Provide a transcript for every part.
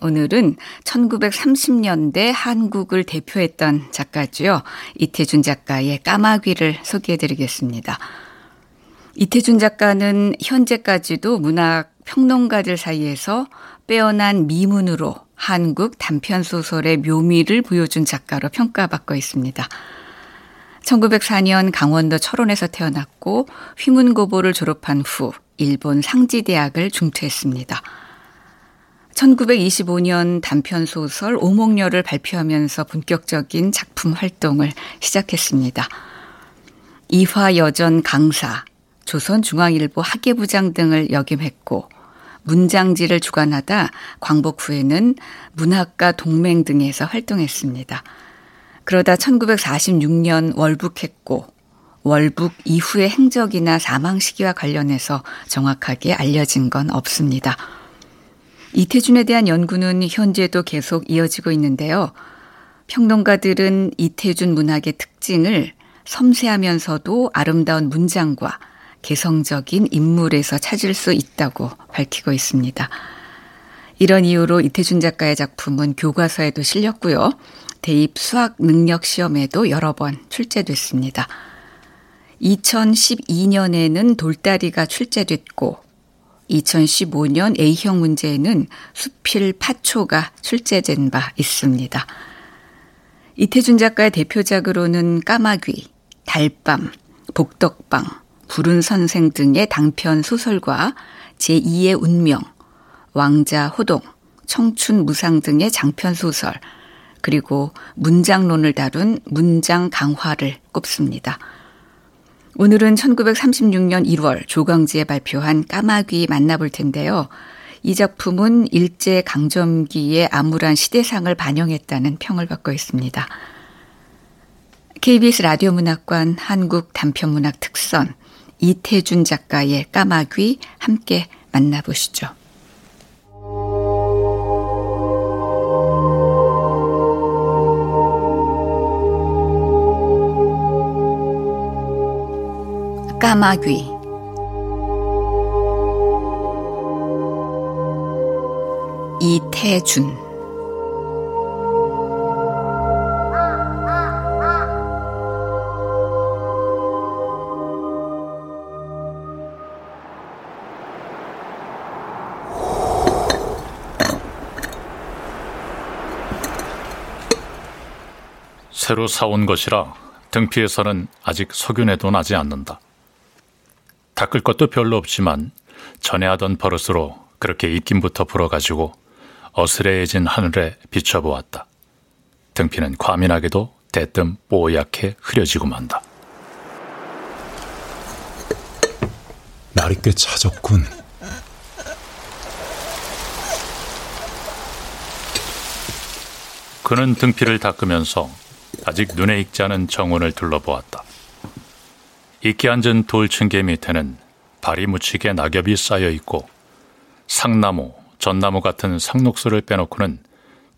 오늘은 1930년대 한국을 대표했던 작가죠. 이태준 작가의 까마귀를 소개해 드리겠습니다. 이태준 작가는 현재까지도 문학 평론가들 사이에서 빼어난 미문으로 한국 단편 소설의 묘미를 보여준 작가로 평가받고 있습니다. 1904년 강원도 철원에서 태어났고 휘문고보를 졸업한 후 일본 상지대학을 중퇴했습니다. 1925년 단편 소설 오목녀를 발표하면서 본격적인 작품 활동을 시작했습니다. 이화 여전 강사, 조선중앙일보 학예부장 등을 역임했고 문장지를 주관하다 광복 후에는 문학과 동맹 등에서 활동했습니다. 그러다 1946년 월북했고 월북 이후의 행적이나 사망 시기와 관련해서 정확하게 알려진 건 없습니다. 이태준에 대한 연구는 현재도 계속 이어지고 있는데요. 평론가들은 이태준 문학의 특징을 섬세하면서도 아름다운 문장과 개성적인 인물에서 찾을 수 있다고 밝히고 있습니다. 이런 이유로 이태준 작가의 작품은 교과서에도 실렸고요. 대입 수학 능력 시험에도 여러 번 출제됐습니다. 2012년에는 돌다리가 출제됐고 2015년 A형 문제에는 수필 파초가 출제된 바 있습니다. 이태준 작가의 대표작으로는 까마귀, 달밤, 복덕방, 부른 선생 등의 단편 소설과 제2의 운명, 왕자 호동, 청춘 무상 등의 장편 소설, 그리고 문장론을 다룬 문장 강화를 꼽습니다. 오늘은 1936년 1월 조광지에 발표한 까마귀 만나볼 텐데요. 이 작품은 일제 강점기의 암울한 시대상을 반영했다는 평을 받고 있습니다. KBS 라디오 문학관 한국 단편문학 특선 이태준 작가의 까마귀 함께 만나보시죠. 까마귀 이태준 새로 사온 것이라 등피에서는 아직 석윤에도 나지 않는다. 닦을 것도 별로 없지만 전에 하던 버릇으로 그렇게 입김부터 불어가지고 어스레해진 하늘에 비춰보았다. 등피는 과민하게도 대뜸 뽀얗게 흐려지고 만다. 날이 꽤 차졌군. 그는 등피를 닦으면서 아직 눈에 익지 않은 정원을 둘러보았다. 익게 앉은 돌층계 밑에는 발이 묻히게 낙엽이 쌓여 있고 상나무, 전나무 같은 상록수를 빼놓고는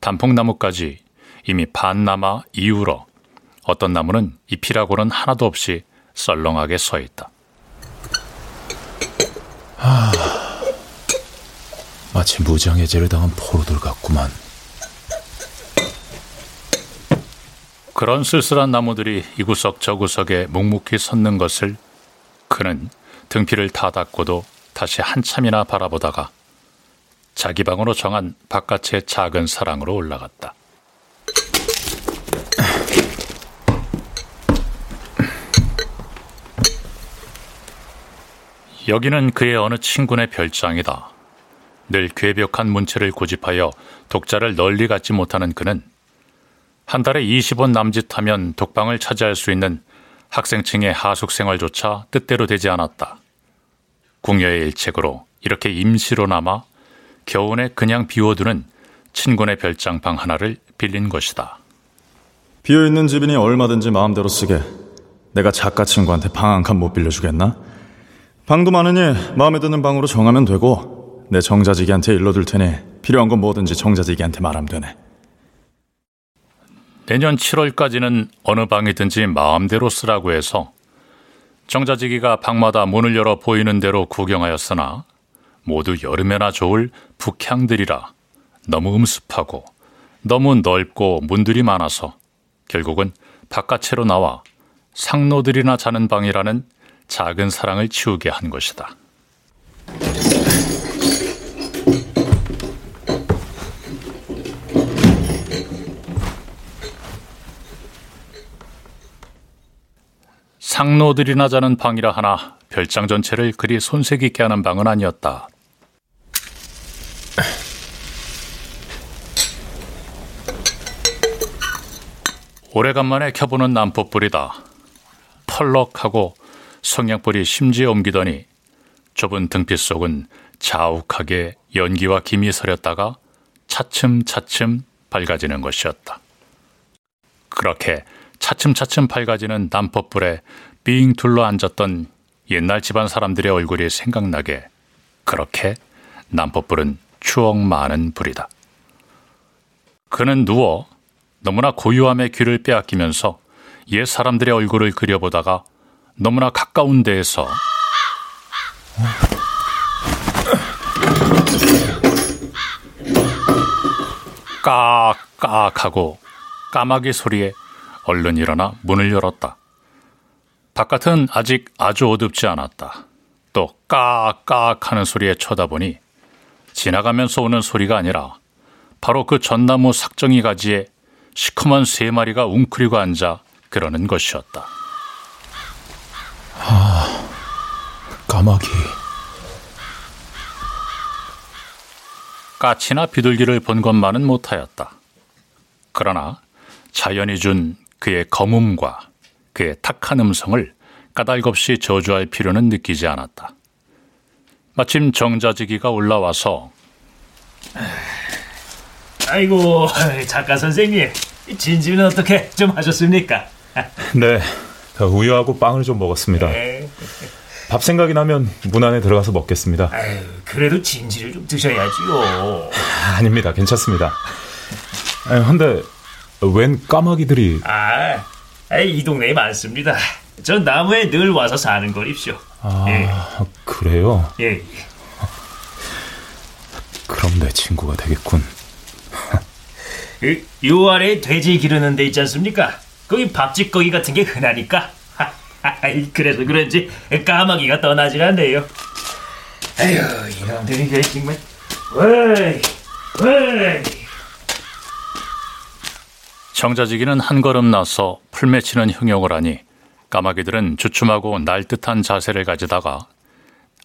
단풍나무까지 이미 반 남아 이울어 어떤 나무는 잎이라고는 하나도 없이 썰렁하게 서 있다. 아, 마치 무장해제를 당한 포로들 같구만. 그런 쓸쓸한 나무들이 이구석 저구석에 묵묵히 섰는 것을 그는 등피를 다 닦고도 다시 한참이나 바라보다가 자기 방으로 정한 바깥의 작은 사랑으로 올라갔다. 여기는 그의 어느 친구네 별장이다. 늘 괴벽한 문체를 고집하여 독자를 널리 갖지 못하는 그는 한 달에 20원 남짓하면 독방을 차지할 수 있는 학생층의 하숙 생활조차 뜻대로 되지 않았다. 궁여의 일책으로 이렇게 임시로나마 겨우내 그냥 비워두는 친구네 별장방 하나를 빌린 것이다. 비어있는 집이니 얼마든지 마음대로 쓰게. 내가 작가 친구한테 방 한 칸 못 빌려주겠나? 방도 많으니 마음에 드는 방으로 정하면 되고 내 정자지기한테 일러둘 테니 필요한 건 뭐든지 정자지기한테 말하면 되네. 내년 7월까지는 어느 방이든지 마음대로 쓰라고 해서 정자지기가 방마다 문을 열어 보이는 대로 구경하였으나 모두 여름에나 좋을 북향들이라 너무 음습하고 너무 넓고 문들이 많아서 결국은 바깥으로 나와 상노들이나 자는 방이라는 작은 사랑을 치우게 한 것이다. 상노들이나 자는 방이라 하나 별장 전체를 그리 손색 있게 하는 방은 아니었다. 오래간만에 켜보는 난포불이다. 펄럭하고 성냥불이 심지에 옮기더니 좁은 등빛 속은 자욱하게 연기와 김이 서렸다가 차츰차츰 밝아지는 것이었다. 그렇게 차츰차츰 밝아지는 난포불에 빙 둘러 앉았던 옛날 집안 사람들의 얼굴이 생각나게 그렇게 난포불은 추억 많은 불이다. 그는 누워 너무나 고요함의 귀를 빼앗기면서 옛 사람들의 얼굴을 그려보다가 너무나 가까운 데에서 깍깍 하고 까마귀 소리에 얼른 일어나 문을 열었다. 바깥은 아직 아주 어둡지 않았다. 또 깍깍 하는 소리에 쳐다보니 지나가면서 오는 소리가 아니라 바로 그 전나무 삭정이 가지에 시커먼 세 마리가 웅크리고 앉아 그러는 것이었다. 아, 까마귀. 까치나 비둘기를 본 것만은 못하였다. 그러나 자연이 준 그의 검음과 그의 탁한 음성을 까닭없이 저주할 필요는 느끼지 않았다. 마침 정자지기가 올라와서 아이고 작가 선생님 진지는 어떻게 좀 하셨습니까? 네, 우유하고 빵을 좀 먹었습니다. 네. 밥 생각이 나면 문 안에 들어가서 먹겠습니다. 아유, 그래도 진지를 좀 드셔야지요. 아닙니다, 괜찮습니다. 아니, 근데 웬 까마귀들이 아, 이 동네에 많습니다. 전 나무에 늘 와서 사는 거입쇼. 아 예. 그래요? 예. 그럼 내 친구가 되겠군. 그, 요 아래 돼지 기르는 데 있지 않습니까? 거기 밥집거기 같은 게 흔하니까. 그래서 그런지 까마귀가 떠나질 않네요. 아휴, 이놈들이 그 정말. 왜, 왜. 정자지기는 한 걸음 나서 풀맺히는 흥용을 하니 까마귀들은 주춤하고 날듯한 자세를 가지다가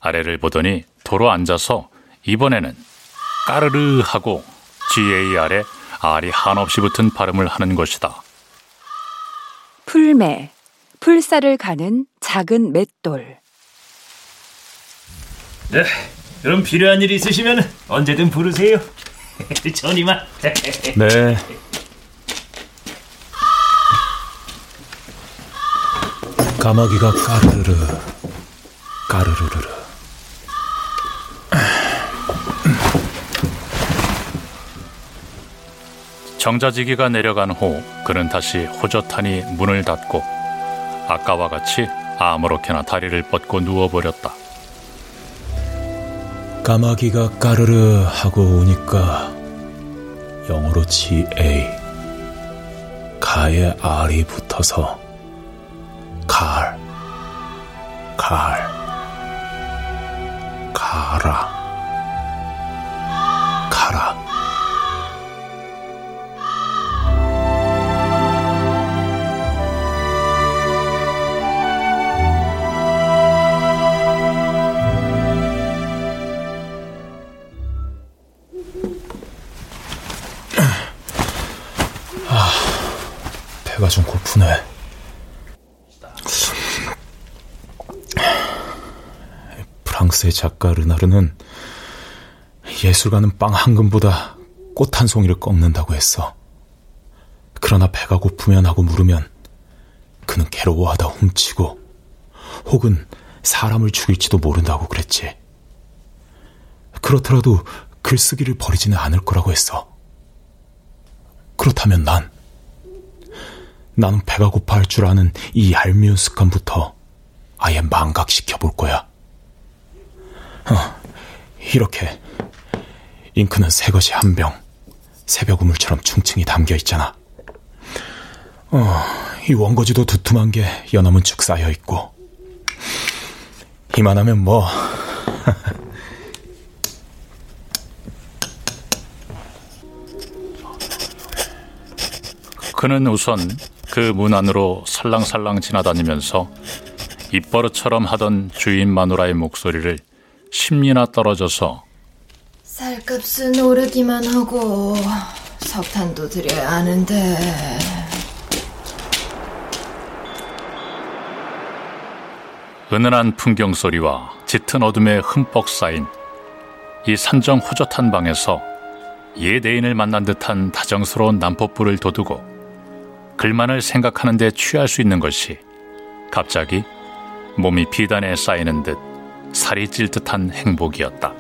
아래를 보더니 도로 앉아서 이번에는 까르르 하고 GA 아래 알이 한없이 붙은 발음을 하는 것이다. 풀매, 풀살을 가는 작은 맷돌. 네, 그럼 필요한 일 있으시면 언제든 부르세요. 전 이만. 네. 까마귀가 까르르르, 까르르르르. 정자지기가 내려간 후 그는 다시 호젓하니 문을 닫고 아까와 같이 아무렇게나 다리를 뻗고 누워버렸다. 까마귀가 까르르 하고 오니까 영어로 GA 가에 R이 붙어서 갈, 갈, 가라, 프랑스의 작가 르나르는 예술가는 빵 한 근보다 꽃 한 송이를 꺾는다고 했어. 그러나 배가 고프면 하고 물으면 그는 괴로워하다 훔치고 혹은 사람을 죽일지도 모른다고 그랬지. 그렇더라도 글쓰기를 버리지는 않을 거라고 했어. 그렇다면 난, 나는 배가 고파할 줄 아는 이 얄미운 습관부터 아예 망각시켜 볼 거야. 어, 이렇게 잉크는 새 것이 한 병, 새벽 우물처럼 충층이 담겨 있잖아. 어, 이 원고지도 두툼한 게 연어문 축 쌓여 있고. 이만하면 뭐. 그는 우선 그 문 안으로 살랑살랑 지나다니면서 입버릇처럼 하던 주인 마누라의 목소리를 십리나 떨어져서 쌀값은 오르기만 하고 석탄도 들여야 하는데. 은은한 풍경 소리와 짙은 어둠에 흠뻑 쌓인 이 산정 호젓한 방에서 예대인을 만난 듯한 다정스러운 남포불을 돋우고 글만을 생각하는 데 취할 수 있는 것이 갑자기 몸이 비단에 쌓이는 듯 살이 찔 듯한 행복이었다.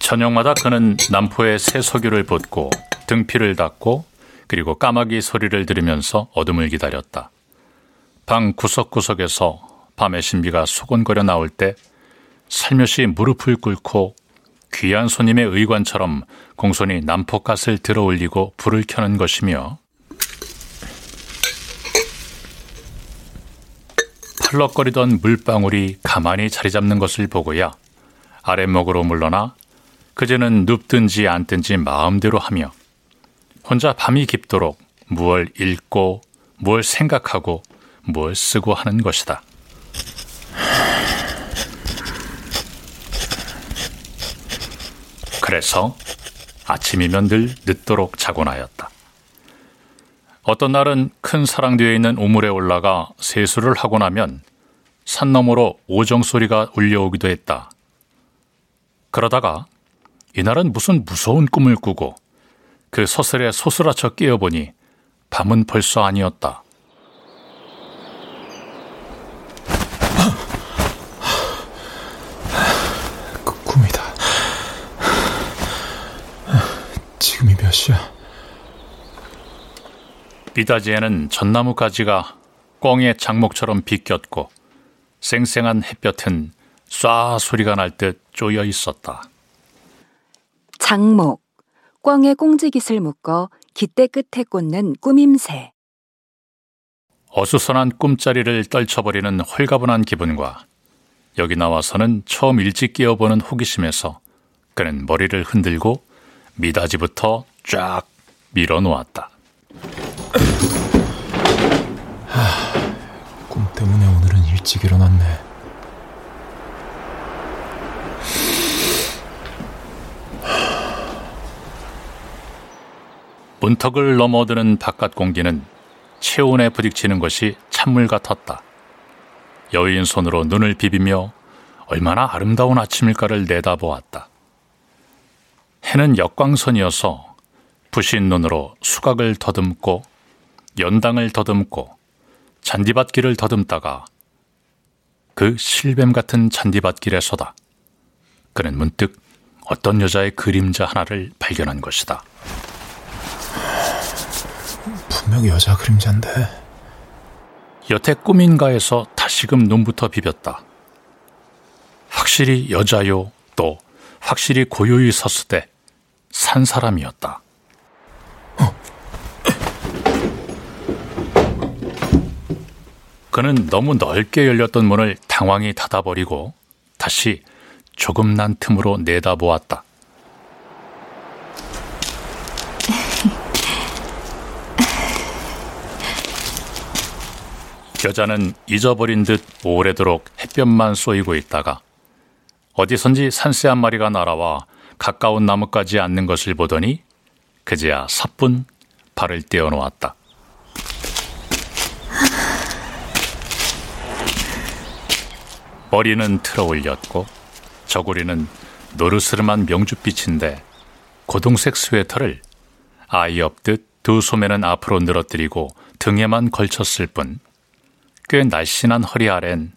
저녁마다 그는 남포의 새 석유를 붓고 등피를 닦고 그리고 까마귀 소리를 들으면서 어둠을 기다렸다. 방 구석구석에서 밤의 신비가 소곤거려 나올 때 살며시 무릎을 꿇고 귀한 손님의 의관처럼 공손히 남포갓을 들어 올리고 불을 켜는 것이며 펄럭거리던 물방울이 가만히 자리 잡는 것을 보고야 아랫목으로 물러나 그제는 눕든지 앉든지 마음대로 하며 혼자 밤이 깊도록 무얼 읽고 무얼 생각하고 무얼 쓰고 하는 것이다. 그래서 아침이면 늘 늦도록 자곤 하였다. 어떤 날은 큰 사랑 뒤에 있는 우물에 올라가 세수를 하고 나면 산 너머로 오정 소리가 울려오기도 했다. 그러다가 이날은 무슨 무서운 꿈을 꾸고 그 서슬에 소스라쳐 깨어보니 밤은 벌써 아니었다. 그 꿈이다. 지금이 몇 시야? 비다지에는 전나무 가지가 꽁의 장목처럼 비꼈고 쌩쌩한 햇볕은 쏴 소리가 날 듯 쪼여 있었다. 장목, 꽝에 꽁지깃을 묶어 깃대 끝에 꽂는 꾸밈새. 어수선한 꿈자리를 떨쳐버리는 홀가분한 기분과 여기 나와서는 처음 일찍 깨어보는 호기심에서 그는 머리를 흔들고 미다지부터 쫙 밀어놓았다. 꿈 때문에 오늘은 일찍 일어났네. 문턱을 넘어드는 바깥 공기는 체온에 부딪히는 것이 찬물 같았다. 여인 손으로 눈을 비비며 얼마나 아름다운 아침일까를 내다보았다. 해는 역광선이어서 부신 눈으로 수각을 더듬고 연당을 더듬고 잔디밭길을 더듬다가 그 실뱀 같은 잔디밭길에 서다 그는 문득 어떤 여자의 그림자 하나를 발견한 것이다. 분명 여자 그림자인데. 여태 꿈인가에서 다시금 눈부터 비볐다. 확실히 여자요, 또 확실히 고요히 섰을 때 산 사람이었다. 그는 너무 넓게 열렸던 문을 당황히 닫아버리고 다시 조금 난 틈으로 내다보았다. 여자는 잊어버린 듯 오래도록 햇볕만 쏘이고 있다가 어디선지 산새 한 마리가 날아와 가까운 나무까지 앉는 것을 보더니 그제야 사뿐 발을 떼어 놓았다. 머리는 틀어 올렸고 저고리는 노르스름한 명주빛인데 고동색 스웨터를 아이 없듯 두 소매는 앞으로 늘어뜨리고 등에만 걸쳤을 뿐 꽤 날씬한 허리 아랜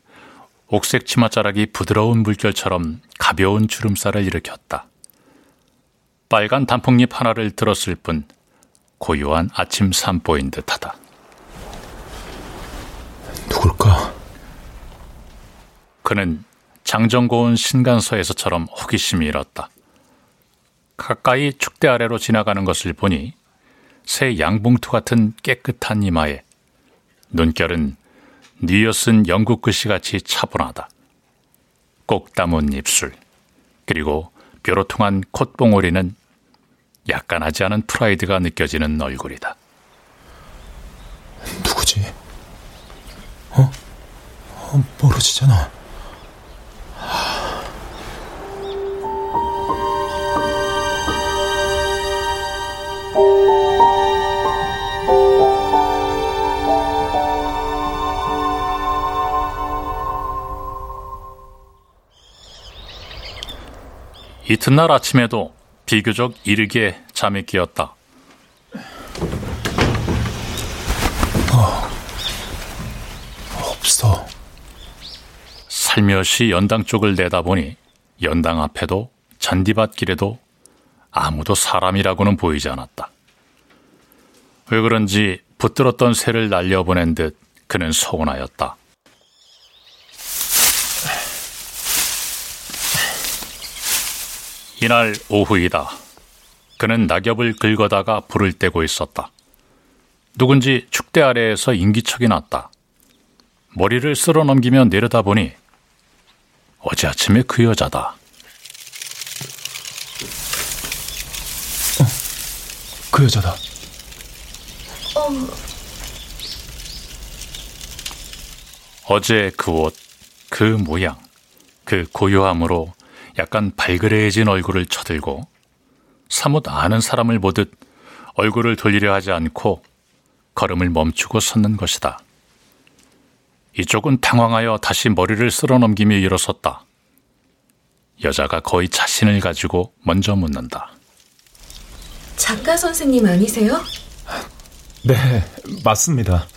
옥색 치마자락이 부드러운 물결처럼 가벼운 주름살을 일으켰다. 빨간 단풍잎 하나를 들었을 뿐 고요한 아침 산보인 듯하다. 누굴까? 그는 장정고운 신간서에서처럼 호기심이 일었다. 가까이 축대 아래로 지나가는 것을 보니 새 양봉투 같은 깨끗한 이마에 눈결은 뉘어쓴 영국 글씨같이 차분하다. 꼭 담은 입술 그리고 뾰로통한 콧봉오리는 약간하지 않은 프라이드가 느껴지는 얼굴이다. 누구지? 어? 어 모르지잖아. 이튿날 아침에도 비교적 이르게 잠이 깨었다. 어, 없어. 살며시 연당 쪽을 내다보니 연당 앞에도 잔디밭 길에도 아무도 사람이라고는 보이지 않았다. 왜 그런지 붙들었던 새를 날려보낸 듯 그는 서운하였다. 이날 오후이다. 그는 낙엽을 긁어다가 불을 떼고 있었다. 누군지 축대 아래에서 인기척이 났다. 머리를 쓸어 넘기며 내려다보니 어제 아침에 그 여자다. 어, 그 여자다. 어. 어제 그 옷, 그 모양, 그 고요함으로 약간 발그레해진 얼굴을 쳐들고 사뭇 아는 사람을 보듯 얼굴을 돌리려 하지 않고 걸음을 멈추고 섰는 것이다. 이쪽은 당황하여 다시 머리를 쓸어 넘기며 일어섰다. 여자가 거의 자신을 가지고 먼저 묻는다. 작가 선생님 아니세요? 네, 맞습니다.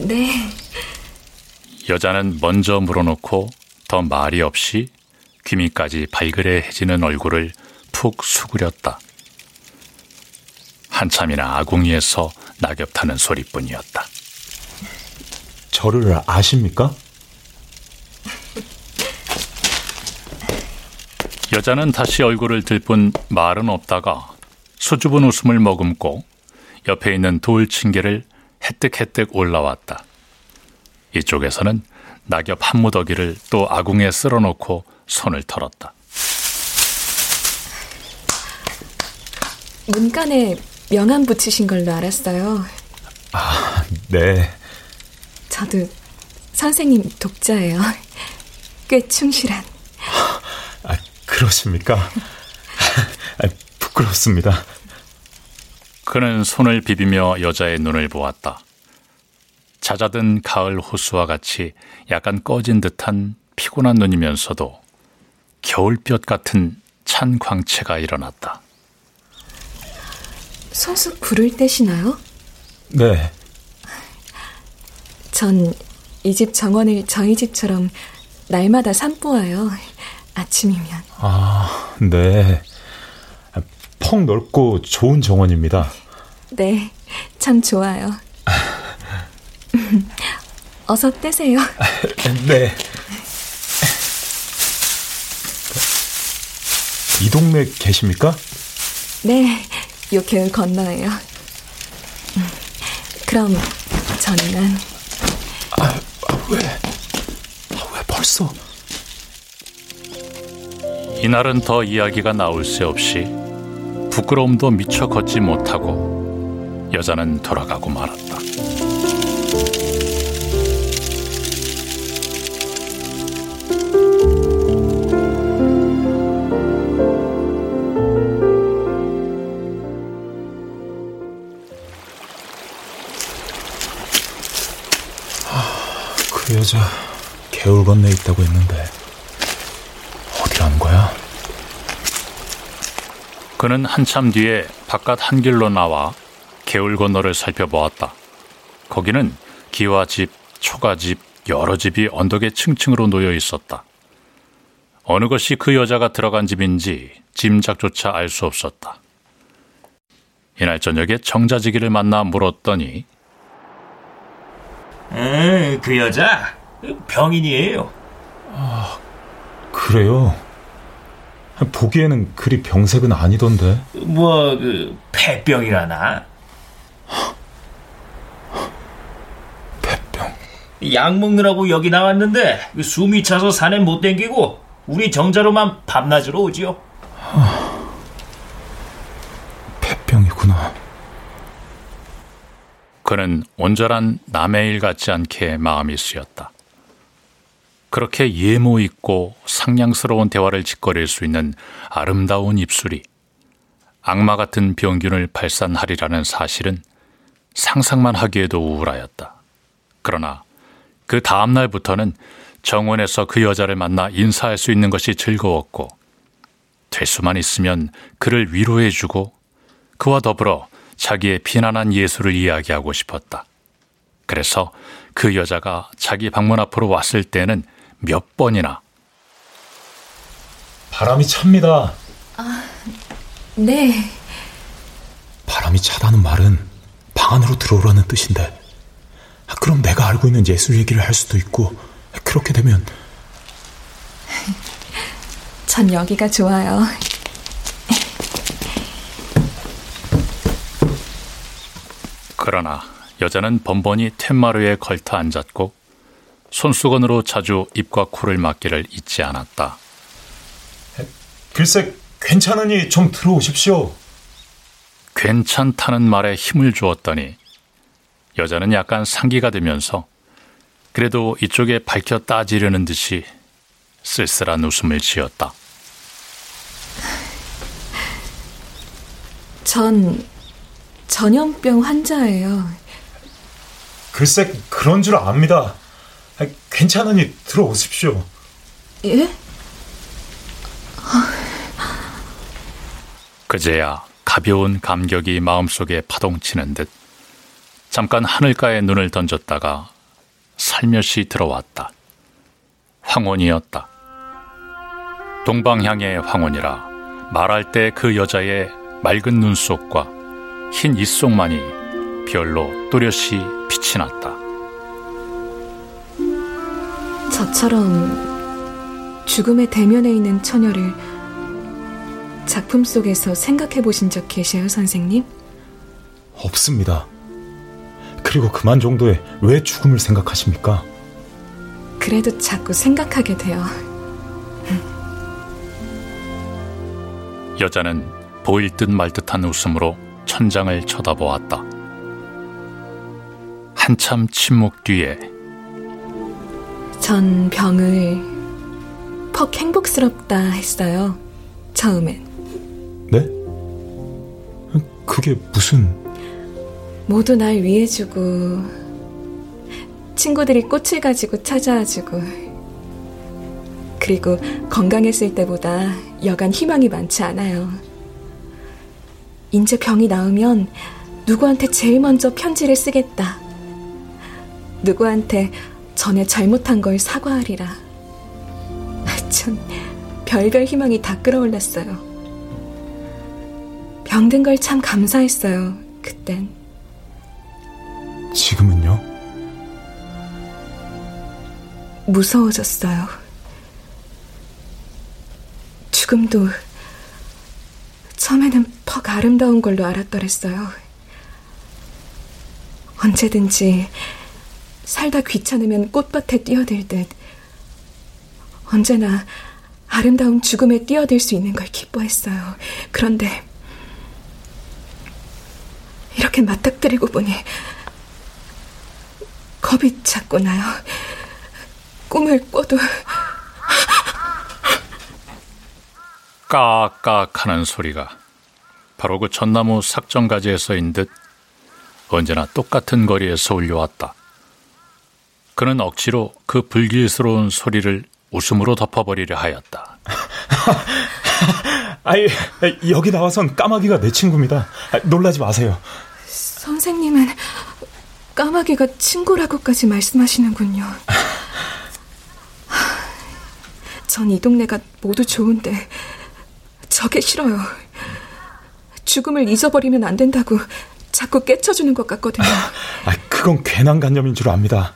네. 여자는 먼저 물어놓고 더 말이 없이 귀미까지 발그레해지는 얼굴을 푹 수그렸다. 한참이나 아궁이에서 낙엽 타는 소리뿐이었다. 저를 아십니까? 여자는 다시 얼굴을 들 뿐 말은 없다가 수줍은 웃음을 머금고 옆에 있는 돌 층계를 해뜩해뜩 올라왔다. 이쪽에서는 낙엽 한 무더기를 또 아궁에 쓸어놓고 손을 털었다. 문간에 명함 붙이신 걸로 알았어요. 아, 네. 저도 선생님 독자예요. 꽤 충실한. 아, 그러십니까? 아, 부끄럽습니다. 그는 손을 비비며 여자의 눈을 보았다. 잦아든 가을 호수와 같이 약간 꺼진 듯한 피곤한 눈이면서도 겨울볕 같은 찬 광채가 일어났다. 소수 부를 때시나요? 네. 전 이 집 정원을 저희 집처럼 날마다 산보아요. 아침이면. 아, 네. 펑 넓고 좋은 정원입니다. 네, 참 좋아요. 어서 떼세요. 네. 이 동네 계십니까? 네, 요 개울 건너에요. 그럼 저는 아, 아 왜? 아, 왜 벌써? 이날은 더 이야기가 나올 새 없이 부끄러움도 미처 걷지 못하고 여자는 돌아가고 말았다. 그 여자 개울 건네 있다고 했는데 어디 가는 거야? 그는 한참 뒤에 바깥 한 길로 나와 개울 건너를 살펴보았다. 거기는 기와집, 초가집, 여러 집이 언덕에 층층으로 놓여 있었다. 어느 것이 그 여자가 들어간 집인지 짐작조차 알 수 없었다. 이날 저녁에 정자지기를 만나 물었더니 에, 그 여자 병인이에요. 아, 그래요? 보기에는 그리 병색은 아니던데. 뭐, 그, 폐병이라나? 폐병. 약 먹느라고 여기 나왔는데, 그 숨이 차서 산에 못 댕기고, 우리 정자로만 밤낮으로 오지요. 폐병이구나. 그는 온전한 남의 일 같지 않게 마음이 쓰였다. 그렇게 예모 있고 상냥스러운 대화를 짓거릴 수 있는 아름다운 입술이 악마 같은 병균을 발산하리라는 사실은 상상만 하기에도 우울하였다. 그러나 그 다음 날부터는 정원에서 그 여자를 만나 인사할 수 있는 것이 즐거웠고 될 수만 있으면 그를 위로해주고 그와 더불어 자기의 피난한 예수를 이야기하고 싶었다. 그래서 그 여자가 자기 방문 앞으로 왔을 때는 몇 번이나 바람이 찹니다. 아, 네. 바람이 차다는 말은 방 안으로 들어오라는 뜻인데 그럼 내가 알고 있는 예술 얘기를 할 수도 있고 그렇게 되면 전 여기가 좋아요. 그러나 여자는 번번이 텐마루에 걸터 앉았고 손수건으로 자주 입과 코를 막기를 잊지 않았다. 글쎄, 괜찮으니 좀 들어오십시오. 괜찮다는 말에 힘을 주었더니 여자는 약간 상기가 되면서 그래도 이쪽에 밝혀 따지려는 듯이 쓸쓸한 웃음을 지었다. 전 전염병 환자예요. 글쎄, 그런 줄 압니다. 괜찮으니 들어오십시오. 예? 그제야 가벼운 감격이 마음속에 파동치는 듯 잠깐 하늘가에 눈을 던졌다가 살며시 들어왔다. 황혼이었다. 동방향의 황혼이라 말할 때 그 여자의 맑은 눈속과 흰 입속만이 별로 또렷이 빛이 났다. 저처럼 죽음의 대면에 있는 처녀를 작품 속에서 생각해 보신 적 계셔요, 선생님? 없습니다. 그리고 그만 정도에 왜 죽음을 생각하십니까? 그래도 자꾸 생각하게 돼요. 여자는 보일 듯 말 듯한 웃음으로 천장을 쳐다보았다. 한참 침묵 뒤에 전 병을 퍽 행복스럽다 했어요. 처음엔. 네? 그게 무슨... 모두 날 위해주고 친구들이 꽃을 가지고 찾아와주고 그리고 건강했을 때보다 여간 희망이 많지 않아요. 이제 병이 나으면 누구한테 제일 먼저 편지를 쓰겠다. 누구한테 전에 잘못한 걸 사과하리라. 전 별별 희망이 다 끌어올랐어요. 병든 걸 참 감사했어요, 그땐. 지금은요? 무서워졌어요. 죽음도 처음에는 퍽 아름다운 걸로 알았더랬어요. 언제든지 살다 귀찮으면 꽃밭에 뛰어들 듯 언제나 아름다운 죽음에 뛰어들 수 있는 걸 기뻐했어요. 그런데 이렇게 맞닥뜨리고 보니 겁이 자꾸 나요. 꿈을 꿔도 까악 하는 소리가 바로 그 전나무 삭정가지에 서인 듯 언제나 똑같은 거리에서 울려왔다. 그는 억지로 그 불길스러운 소리를 웃음으로 덮어버리려 하였다. 아이, 여기 나와선 까마귀가 내 친구입니다. 놀라지 마세요. 선생님은 까마귀가 친구라고까지 말씀하시는군요. 전 이 동네가 모두 좋은데 저게 싫어요. 죽음을 잊어버리면 안 된다고 자꾸 깨쳐주는 것 같거든요. 아, 그건 괜한 관념인 줄 압니다.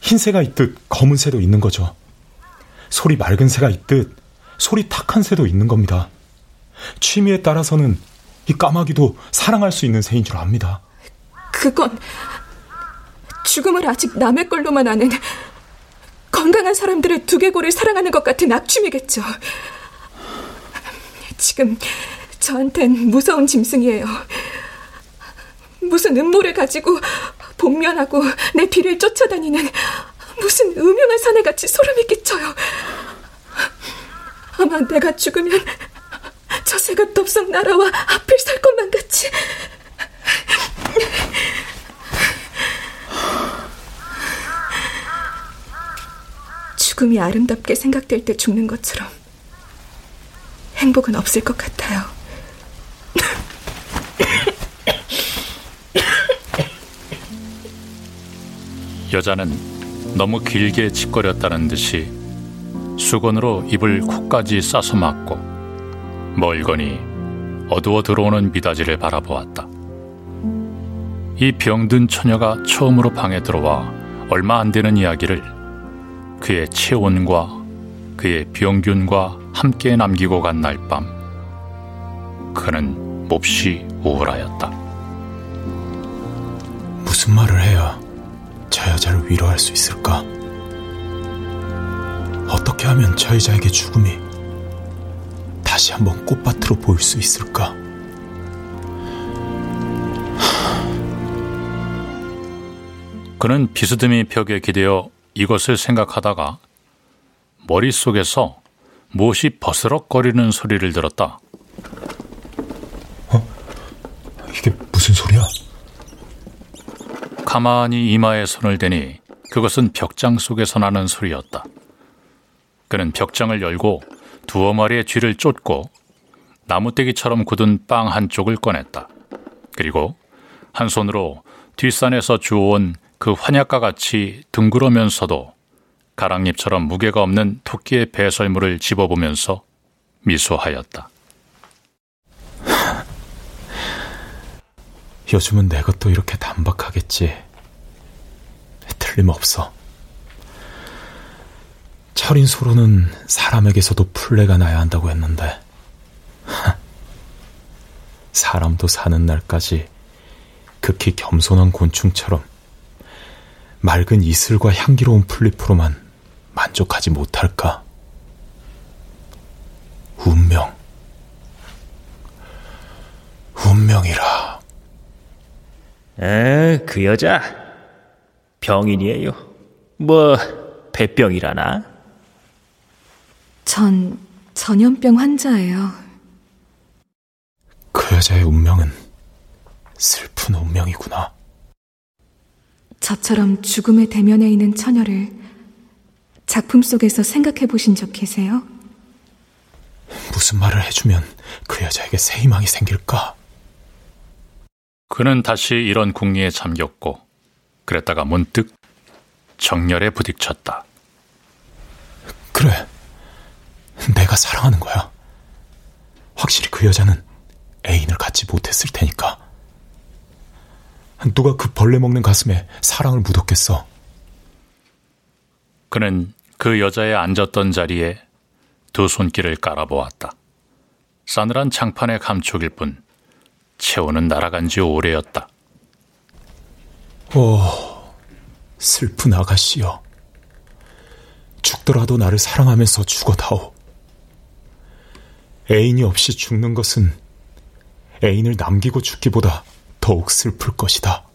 흰 새가 있듯 검은 새도 있는 거죠. 소리 맑은 새가 있듯 소리 탁한 새도 있는 겁니다. 취미에 따라서는 이 까마귀도 사랑할 수 있는 새인 줄 압니다. 그건 죽음을 아직 남의 걸로만 아는 건강한 사람들의 두개골을 사랑하는 것 같은 악취미겠죠. 지금 저한텐 무서운 짐승이에요. 무슨 음모를 가지고 복면하고 내 뒤를 쫓아다니는 무슨 음흉한 사내같이 소름이 끼쳐요. 아마 내가 죽으면 저 새가 덥석 날아와 앞을 살 것만 같이. 죽음이 아름답게 생각될 때 죽는 것처럼 행복은 없을 것 같아요. 여자는 너무 길게 짓거렸다는 듯이 수건으로 입을 코까지 싸서 막고 멀거니 어두워 들어오는 미닫이를 바라보았다. 이 병든 처녀가 처음으로 방에 들어와 얼마 안 되는 이야기를 그의 체온과 그의 병균과 함께 남기고 간 날 밤, 그는 몹시 우울하였다. 무슨 말을 해야 저 여자를 위로할 수 있을까? 어떻게 하면 저 여자에게 죽음이 다시 한번 꽃밭으로 보일 수 있을까? 그는 비스듬히 벽에 기대어 이것을 생각하다가 머릿속에서 무엇이 버스럭거리는 소리를 들었다. 어? 이게 무슨 소리야? 가만히 이마에 손을 대니 그것은 벽장 속에서 나는 소리였다. 그는 벽장을 열고 두어 마리의 쥐를 쫓고 나무떼기처럼 굳은 빵 한쪽을 꺼냈다. 그리고 한 손으로 뒷산에서 주워온 그 환약과 같이 둥그러면서도 가랑잎처럼 무게가 없는 토끼의 배설물을 집어보면서 미소하였다. 요즘은 내 것도 이렇게 단박하겠지. 틀림없어. 철인 소로는 사람에게서도 풀레가 나야 한다고 했는데, 사람도 사는 날까지 극히 겸손한 곤충처럼 맑은 이슬과 향기로운 풀잎으로만 만족하지 못할까? 운명. 운명이라. 에, 그 여자 병인이에요. 뭐 배병이라나? 전 전염병 환자예요. 그 여자의 운명은 슬픈 운명이구나. 저처럼 죽음의 대면에 있는 처녀를 작품 속에서 생각해 보신 적 계세요? 무슨 말을 해주면 그 여자에게 새 희망이 생길까? 그는 다시 이런 궁리에 잠겼고 그랬다가 문득 정열에 부딪혔다. 그래. 내가 사랑하는 거야. 확실히 그 여자는 애인을 갖지 못했을 테니까. 누가 그 벌레 먹는 가슴에 사랑을 묻었겠어? 그는 그 여자의 앉았던 자리에 두 손길을 깔아보았다. 싸늘한 장판의 감촉일 뿐 체온은 날아간 지 오래였다. 오, 슬픈 아가씨여. 죽더라도 나를 사랑하면서 죽어다오. 애인이 없이 죽는 것은 애인을 남기고 죽기보다 더욱 슬플 것이다.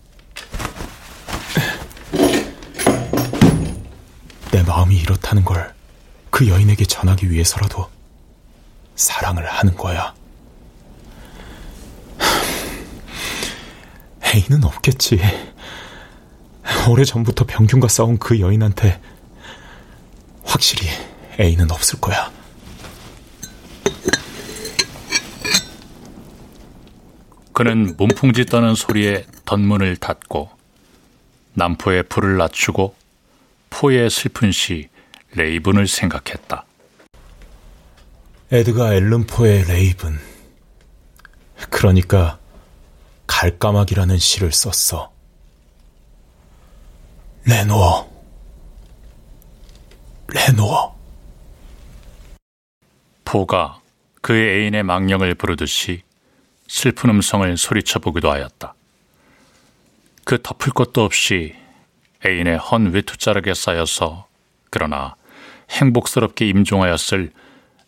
내 마음이 이렇다는 걸 그 여인에게 전하기 위해서라도 사랑을 하는 거야. 애인은 없겠지. 오래전부터 병균과 싸운 그 여인한테 확실히 애인은 없을 거야. 그는 문풍지 떠는 소리에 덧문을 닫고 남포의 불을 낮추고 포의 슬픈 시 레이븐을 생각했다. 에드가 앨런 포의 레이븐. 그러니까 갈까마귀라는 시를 썼어. 레노어. 레노어. 포가 그의 애인의 망령을 부르듯이 슬픈 음성을 소리쳐 보기도 하였다. 그 덮을 것도 없이 애인의 헌 외투자락에 쌓여서 그러나 행복스럽게 임종하였을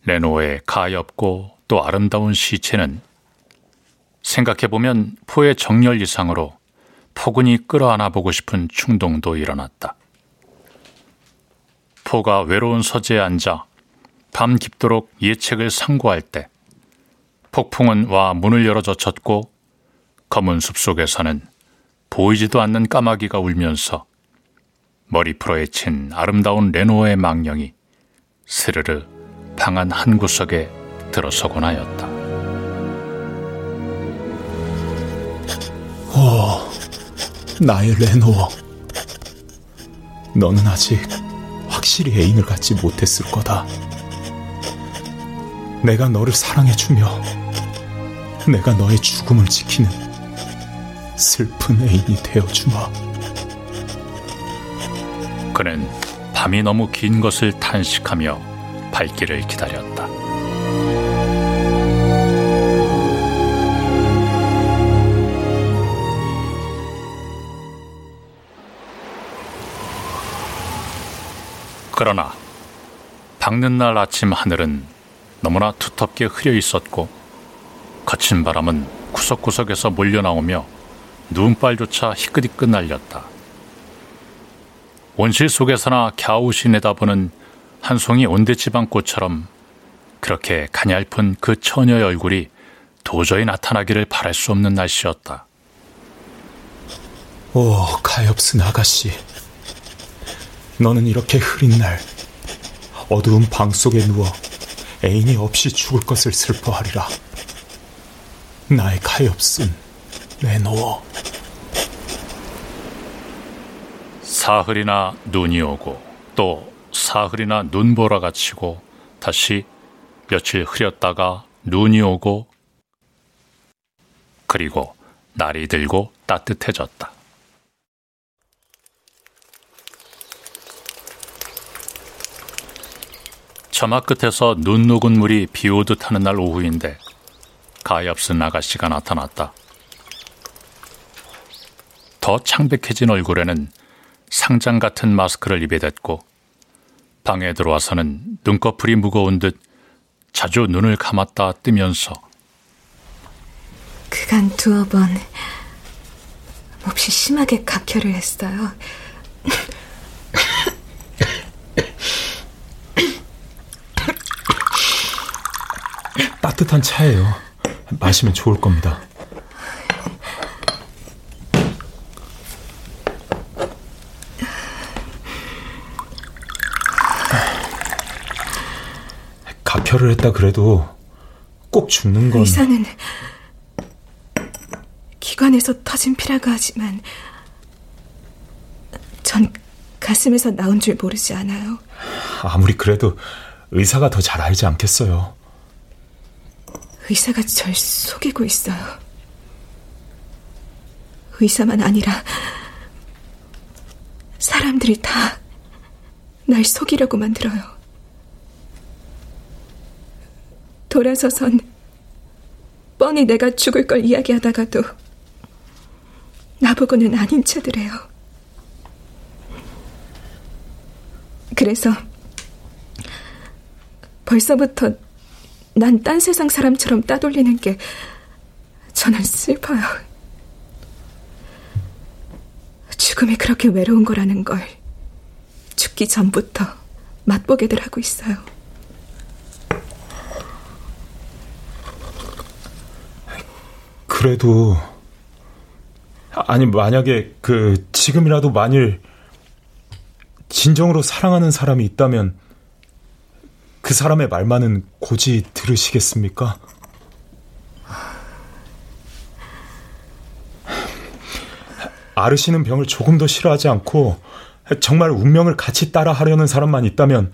레노의 가엾고 또 아름다운 시체는 생각해보면 포의 정열 이상으로 포근히 끌어안아 보고 싶은 충동도 일어났다. 포가 외로운 서재에 앉아 밤 깊도록 예책을 상고할 때 폭풍은 와 문을 열어 젖혔고 검은 숲 속에서는 보이지도 않는 까마귀가 울면서 머리풀어에 친 아름다운 레노의 망령이 스르르 방안 한 구석에 들어서곤 하였다. 오, 나의 레노어. 너는 아직 확실히 애인을 갖지 못했을 거다. 내가 너를 사랑해주며 내가 너의 죽음을 지키는 슬픈 애인이 되어주마. 그는 밤이 너무 긴 것을 탄식하며 발길을 기다렸다. 그러나 밝는 날 아침 하늘은 너무나 두텁게 흐려 있었고 거친 바람은 구석구석에서 몰려나오며 눈발조차 희끗희끗 날렸다. 온실 속에서나 갸웃이 내다보는 한 송이 온대지방 꽃처럼 그렇게 가냘픈 그 처녀의 얼굴이 도저히 나타나기를 바랄 수 없는 날씨였다. 오, 가엾은 아가씨. 너는 이렇게 흐린 날, 어두운 방 속에 누워 애인이 없이 죽을 것을 슬퍼하리라. 나의 가엾은 내놓어. 사흘이나 눈이 오고 또 사흘이나 눈보라가 치고 다시 며칠 흐렸다가 눈이 오고 그리고 날이 들고 따뜻해졌다. 처마 끝에서 눈 녹은 물이 비 오듯 하는 날 오후인데 가엾은 아가씨가 나타났다. 더 창백해진 얼굴에는 상장 같은 마스크를 입에 댔고 방에 들어와서는 눈꺼풀이 무거운 듯 자주 눈을 감았다 뜨면서 그간 두어 번 몹시 심하게 각혈을 했어요. 따뜻한 차예요. 마시면 좋을 겁니다. 가표를 했다 그래도 꼭 죽는 건 의사는 기관에서 터진 피라고 하지만 전 가슴에서 나온 줄 모르지 않아요. 아무리 그래도 의사가 더 잘 알지 않겠어요. 의사가 절 속이고 있어요. 의사만 아니라 사람들이 다 날 속이려고 만들어요. 돌아서선 뻔히 내가 죽을 걸 이야기하다가도 나보고는 아닌 체들해요. 그래서 벌써부터 난 딴 세상 사람처럼 따돌리는 게 저는 슬퍼요. 죽음이 그렇게 외로운 거라는 걸 죽기 전부터 맛보게들 하고 있어요. 그래도 아니, 만약에 그, 지금이라도 만일, 진정으로 사랑하는 사람이 있다면, 그 사람의 말만은 고지 들으시겠습니까? 아르시는 병을 조금 더 싫어하지 않고 정말 운명을 같이 따라 하려는 사람만 있다면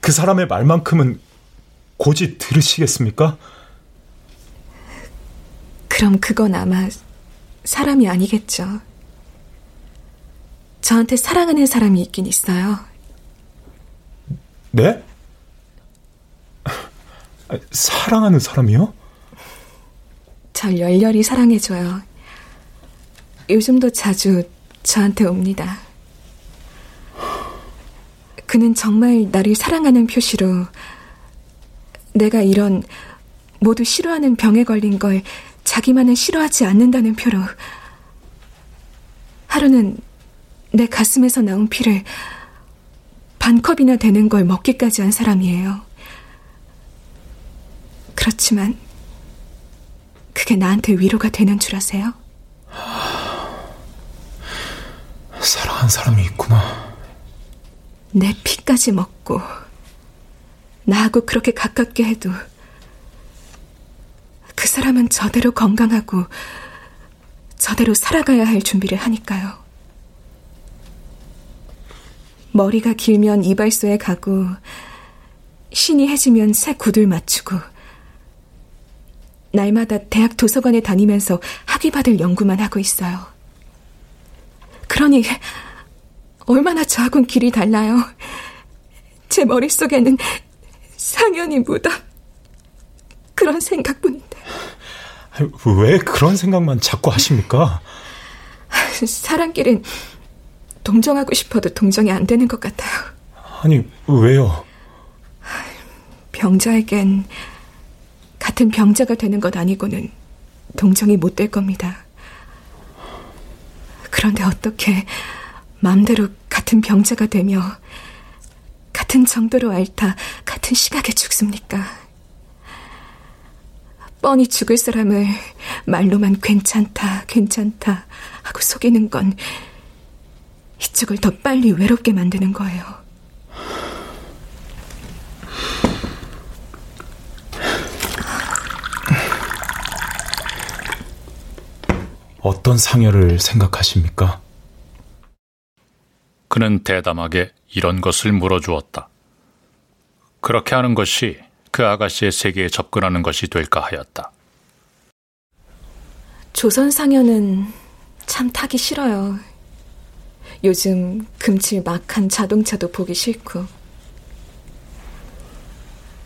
그 사람의 말만큼은 고지 들으시겠습니까? 그럼 그건 아마 사람이 아니겠죠. 저한테 사랑하는 사람이 있긴 있어요. 네? 사랑하는 사람이요? 절 열렬히 사랑해줘요. 요즘도 자주 저한테 옵니다. 그는 정말 나를 사랑하는 표시로 내가 이런 모두 싫어하는 병에 걸린 걸 자기만은 싫어하지 않는다는 표로 하루는 내 가슴에서 나온 피를 반 컵이나 되는 걸 먹기까지 한 사람이에요. 그렇지만 그게 나한테 위로가 되는 줄 아세요? 사랑한 사람이 있구나. 내 피까지 먹고 나하고 그렇게 가깝게 해도 그 사람은 저대로 건강하고 저대로 살아가야 할 준비를 하니까요. 머리가 길면 이발소에 가고 신이 해지면 새 굿을 맞추고 날마다 대학 도서관에 다니면서 학위 받을 연구만 하고 있어요. 그러니 얼마나 저하고는 길이 달라요. 제 머릿속에는 상연이 묻어 그런 생각뿐인데. 왜 그런 생각만 자꾸 하십니까? 사람끼린 동정하고 싶어도 동정이 안 되는 것 같아요. 아니, 왜요? 병자에겐 같은 병자가 되는 것 아니고는 동정이 못 될 겁니다. 그런데 어떻게 마음대로 같은 병자가 되며 같은 정도로 앓다 같은 시각에 죽습니까? 뻔히 죽을 사람을 말로만 괜찮다, 괜찮다 하고 속이는 건 이쪽을 더 빨리 외롭게 만드는 거예요. 어떤 상여를 생각하십니까? 그는 대담하게 이런 것을 물어주었다. 그렇게 하는 것이 그 아가씨의 세계에 접근하는 것이 될까 하였다. 조선 상여는 참 타기 싫어요. 요즘 금칠 막한 자동차도 보기 싫고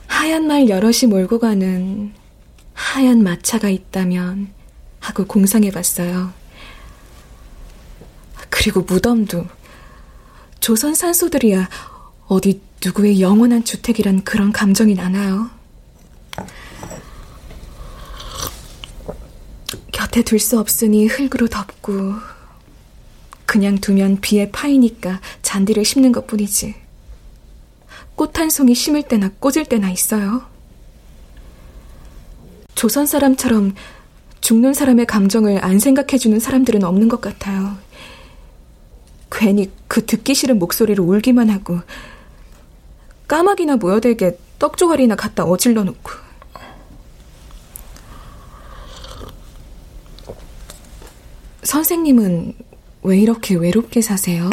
하얀 말 여럿이 몰고 가는 하얀 마차가 있다면 하고 공상해 봤어요. 그리고 무덤도 조선 산소들이야 어디 누구의 영원한 주택이란 그런 감정이 나나요? 곁에 둘 수 없으니 흙으로 덮고 그냥 두면 비에 파이니까 잔디를 심는 것 뿐이지. 꽃 한 송이 심을 때나 꽂을 때나 있어요. 조선 사람처럼 죽는 사람의 감정을 안 생각해주는 사람들은 없는 것 같아요. 괜히 그 듣기 싫은 목소리로 울기만 하고 까마귀나 모여들게 떡조각이나 갖다 어질러 놓고 선생님은 왜 이렇게 외롭게 사세요?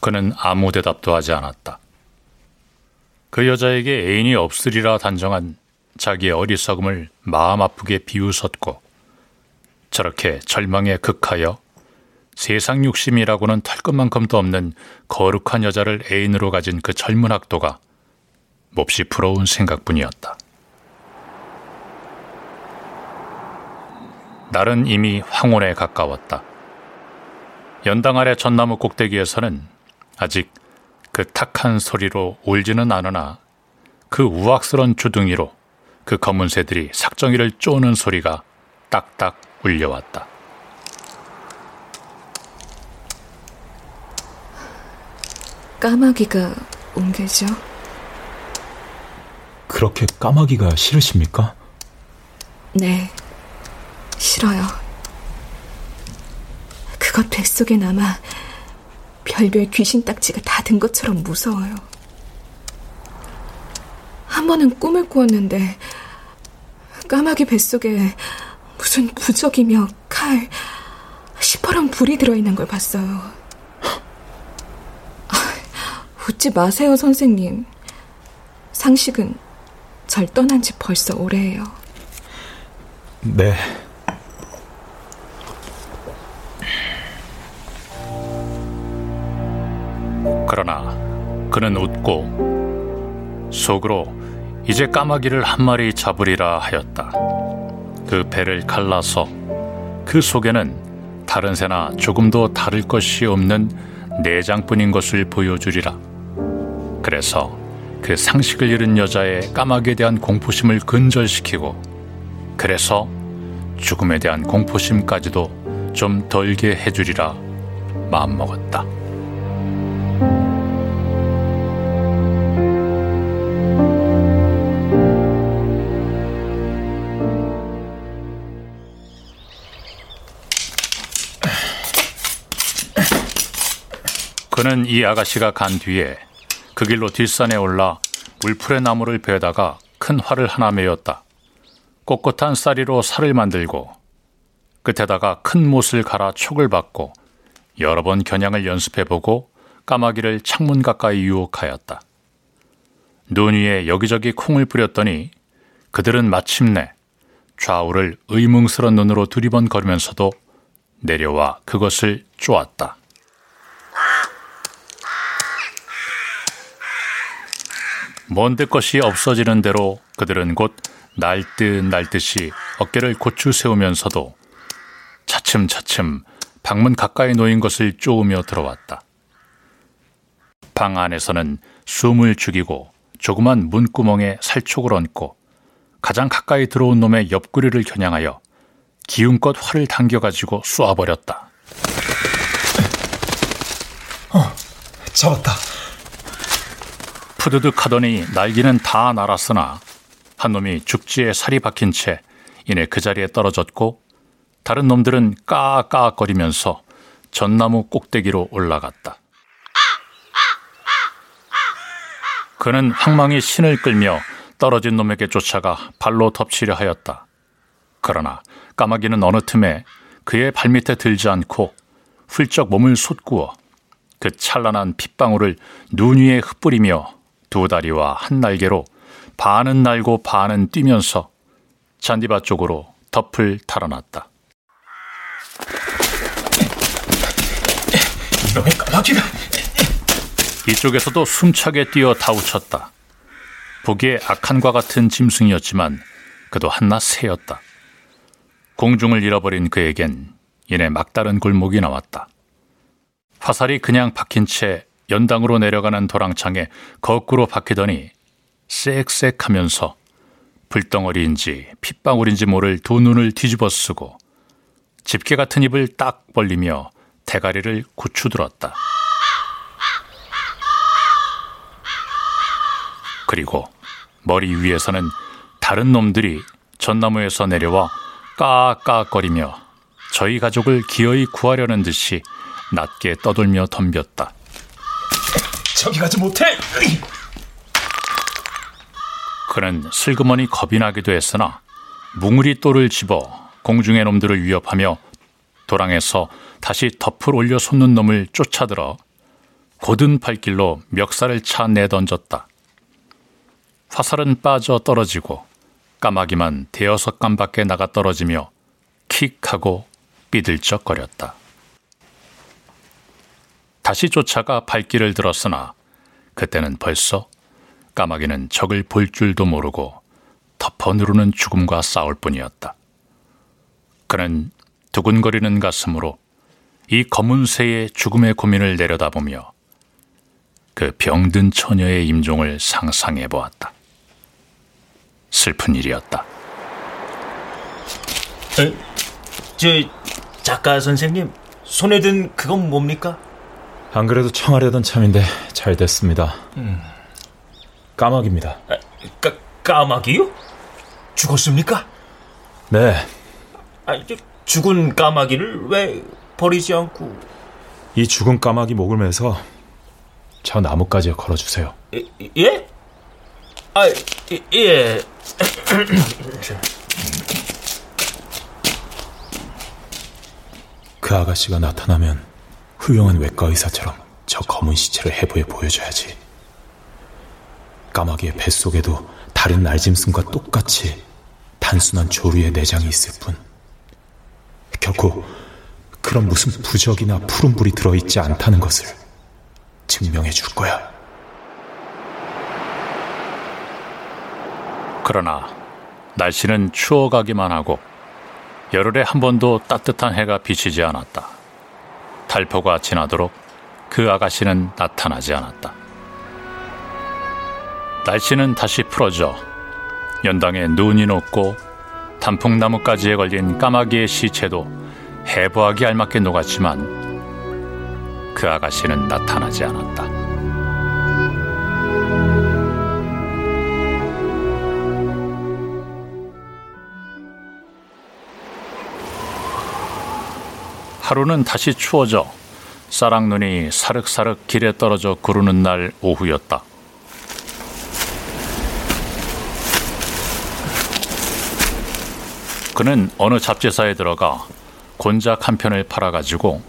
그는 아무 대답도 하지 않았다. 그 여자에게 애인이 없으리라 단정한 자기의 어리석음을 마음 아프게 비웃었고 저렇게 절망에 극하여 세상 욕심이라고는 털끝만큼도 없는 거룩한 여자를 애인으로 가진 그 젊은 학도가 몹시 부러운 생각뿐이었다. 날은 이미 황혼에 가까웠다. 연당 아래 전나무 꼭대기에서는 아직 그 탁한 소리로 울지는 않으나 그 우악스런 주둥이로 그 검은 새들이 삭정이를 쪼는 소리가 딱딱 울려왔다. 까마귀가 온 게죠? 그렇게 까마귀가 싫으십니까? 네, 싫어요. 그것 뱃속에 남아 별별 귀신 딱지가 다 든 것처럼 무서워요. 한 번은 꿈을 꾸었는데 까마귀 뱃속에 무슨 부적이며 칼, 시퍼런 불이 들어있는 걸 봤어요. 아, 웃지 마세요, 선생님. 상식은 절 떠난 지 벌써 오래예요. 네. 그러나 그는 웃고 속으로 이제 까마귀를 한 마리 잡으리라 하였다. 그 배를 갈라서 그 속에는 다른 새나 조금도 다를 것이 없는 내장뿐인 것을 보여주리라. 그래서 그 상식을 잃은 여자의 까마귀에 대한 공포심을 근절시키고 그래서 죽음에 대한 공포심까지도 좀 덜게 해주리라 마음먹었다. 그는 이 아가씨가 간 뒤에 그 길로 뒷산에 올라 물풀의 나무를 베다가 큰 활을 하나 메었다. 꼿꼿한 쌀이로 살을 만들고 끝에다가 큰 못을 갈아 촉을 받고 여러 번 겨냥을 연습해보고 까마귀를 창문 가까이 유혹하였다. 눈 위에 여기저기 콩을 뿌렸더니 그들은 마침내 좌우를 의문스런 눈으로 두리번거리면서도 내려와 그것을 쪼았다. 먼데 것이 없어지는 대로 그들은 곧 날듯 날듯이 어깨를 고추 세우면서도 차츰차츰 방문 가까이 놓인 것을 쪼으며 들어왔다. 방 안에서는 숨을 죽이고 조그만 문구멍에 살촉을 얹고 가장 가까이 들어온 놈의 옆구리를 겨냥하여 기운껏 활을 당겨가지고 쏘아버렸다. 어, 잡았다. 푸드득 하더니 날개는 다 날았으나 한 놈이 죽지에 살이 박힌 채 이내 그 자리에 떨어졌고 다른 놈들은 까까거리면서 전나무 꼭대기로 올라갔다. 그는 황망히 신을 끌며 떨어진 놈에게 쫓아가 발로 덮치려 하였다. 그러나 까마귀는 어느 틈에 그의 발밑에 들지 않고 훌쩍 몸을 솟구어 그 찬란한 핏방울을 눈 위에 흩뿌리며 두 다리와 한 날개로 반은 날고 반은 뛰면서 잔디밭 쪽으로 덮을 탈아놨다. 이놈의 까마귀가 이쪽에서도 숨차게 뛰어 다우쳤다. 보기에 악한과 같은 짐승이었지만 그도 한낱 새였다. 공중을 잃어버린 그에겐 이내 막다른 골목이 나왔다. 화살이 그냥 박힌 채 연당으로 내려가는 도랑창에 거꾸로 박히더니 쌕쌕하면서 불덩어리인지 핏방울인지 모를 두 눈을 뒤집어 쓰고 집게 같은 입을 딱 벌리며 대가리를 굳추들었다. 그리고 머리 위에서는 다른 놈들이 전나무에서 내려와 까까거리며 저희 가족을 기어이 구하려는 듯이 낮게 떠돌며 덤볐다. 저기 가지 못해. 그는 슬그머니 겁이 나기도 했으나 뭉우리 돌을 집어 공중의 놈들을 위협하며 도랑에서 다시 덮을 올려 솟는 놈을 쫓아들어 곧은 발길로 멱살을 차 내던졌다. 화살은 빠져 떨어지고 까마귀만 대여섯 감 밖에 나가 떨어지며 킥하고 삐들쩍거렸다. 다시 쫓아가 발길을 들었으나 그때는 벌써 까마귀는 적을 볼 줄도 모르고 덮어 누르는 죽음과 싸울 뿐이었다. 그는 두근거리는 가슴으로 이 검은 새의 죽음의 고민을 내려다보며 그 병든 처녀의 임종을 상상해 보았다. 슬픈 일이었다. 에? 저 작가 선생님 손에 든 그건 뭡니까? 안 그래도 청하려던 참인데 잘 됐습니다. 음. 까마귀입니다. 아, 까, 까마귀요? 죽었습니까? 네. 아, 죽은 까마귀를 왜 버리지 않고? 이 죽은 까마귀 목을 매서 저 나무까지 걸어주세요. 예? 아, 예. 그 아가씨가 나타나면 훌륭한 외과 의사처럼 저 검은 시체를 해부해 보여줘야지. 까마귀의 뱃속에도 다른 날짐승과 똑같이 단순한 조류의 내장이 있을 뿐 결코 그런 무슨 부적이나 푸른불이 들어있지 않다는 것을 증명해 줄 거야. 그러나 날씨는 추워가기만 하고 열흘에 한 번도 따뜻한 해가 비치지 않았다. 달포가 지나도록 그 아가씨는 나타나지 않았다. 날씨는 다시 풀어져 연당에 눈이 녹고 단풍나무까지에 걸린 까마귀의 시체도 해부하기 알맞게 녹았지만 그 아가씨는 나타나지 않았다. 하루는 다시 추워져 쌀랑눈이 사륵사륵 길에 떨어져 구르는 날 오후였다. 그는 어느 잡지사에 들어가 곤작 한 편을 팔아가지고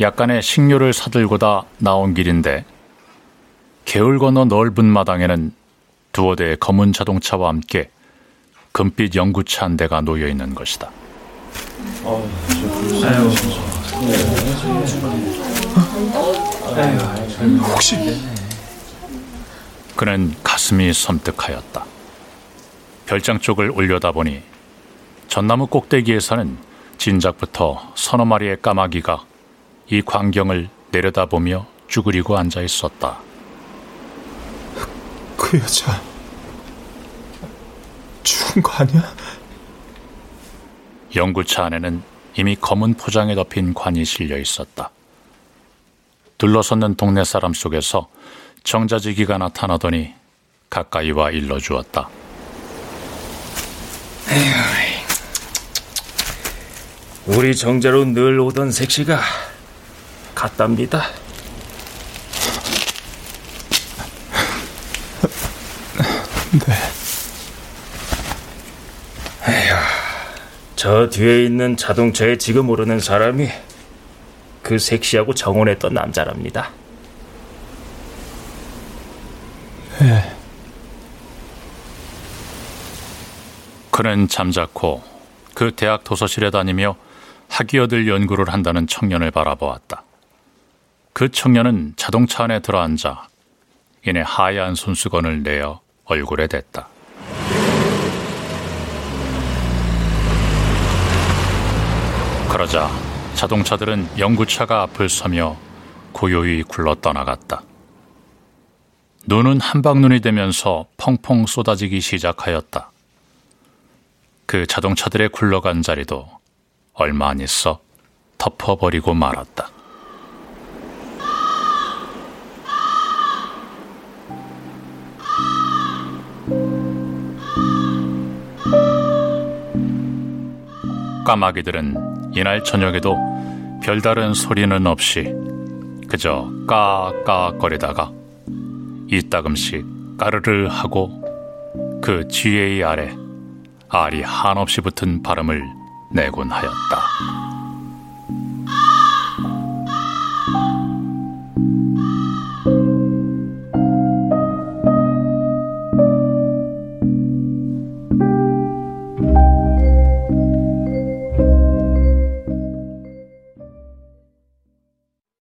약간의 식료를 사들고다 나온 길인데 개울 건너 넓은 마당에는 두어 대의 검은 자동차와 함께 금빛 연구차 한 대가 놓여 있는 것이다. 혹시 그는 가슴이 섬뜩하였다. 별장 쪽을 올려다보니 전나무 꼭대기에서는 진작부터 서너 마리의 까마귀가 이 광경을 내려다보며 쭈그리고 앉아 있었다. 그 여자 죽은 거 아니야? 연구차 안에는 이미 검은 포장에 덮인 관이 실려 있었다. 둘러섰는 동네 사람 속에서 정자지기가 나타나더니 가까이 와 일러주었다. 우리 정자로 늘 오던 색시가 갔답니다. 네. 에휴, 저 뒤에 있는 자동차에 지금 오르는 사람이 그 섹시하고 정원했던 남자랍니다. 네. 그는 잠자코 그 대학 도서실에 다니며 학위어들 연구를 한다는 청년을 바라보았다. 그 청년은 자동차 안에 들어앉아 이내 하얀 손수건을 내어 얼굴에 댔다. 그러자 자동차들은 연구차가 앞을 서며 고요히 굴러 떠나갔다. 눈은 한방눈이 되면서 펑펑 쏟아지기 시작하였다. 그 자동차들의 굴러간 자리도 얼마 안 있어 덮어버리고 말았다. 까마귀들은 이날 저녁에도 별다른 소리는 없이 그저 까까거리다가 이따금씩 까르르 하고 그 지혜의 아래 알이 한없이 붙은 발음을 내곤 하였다.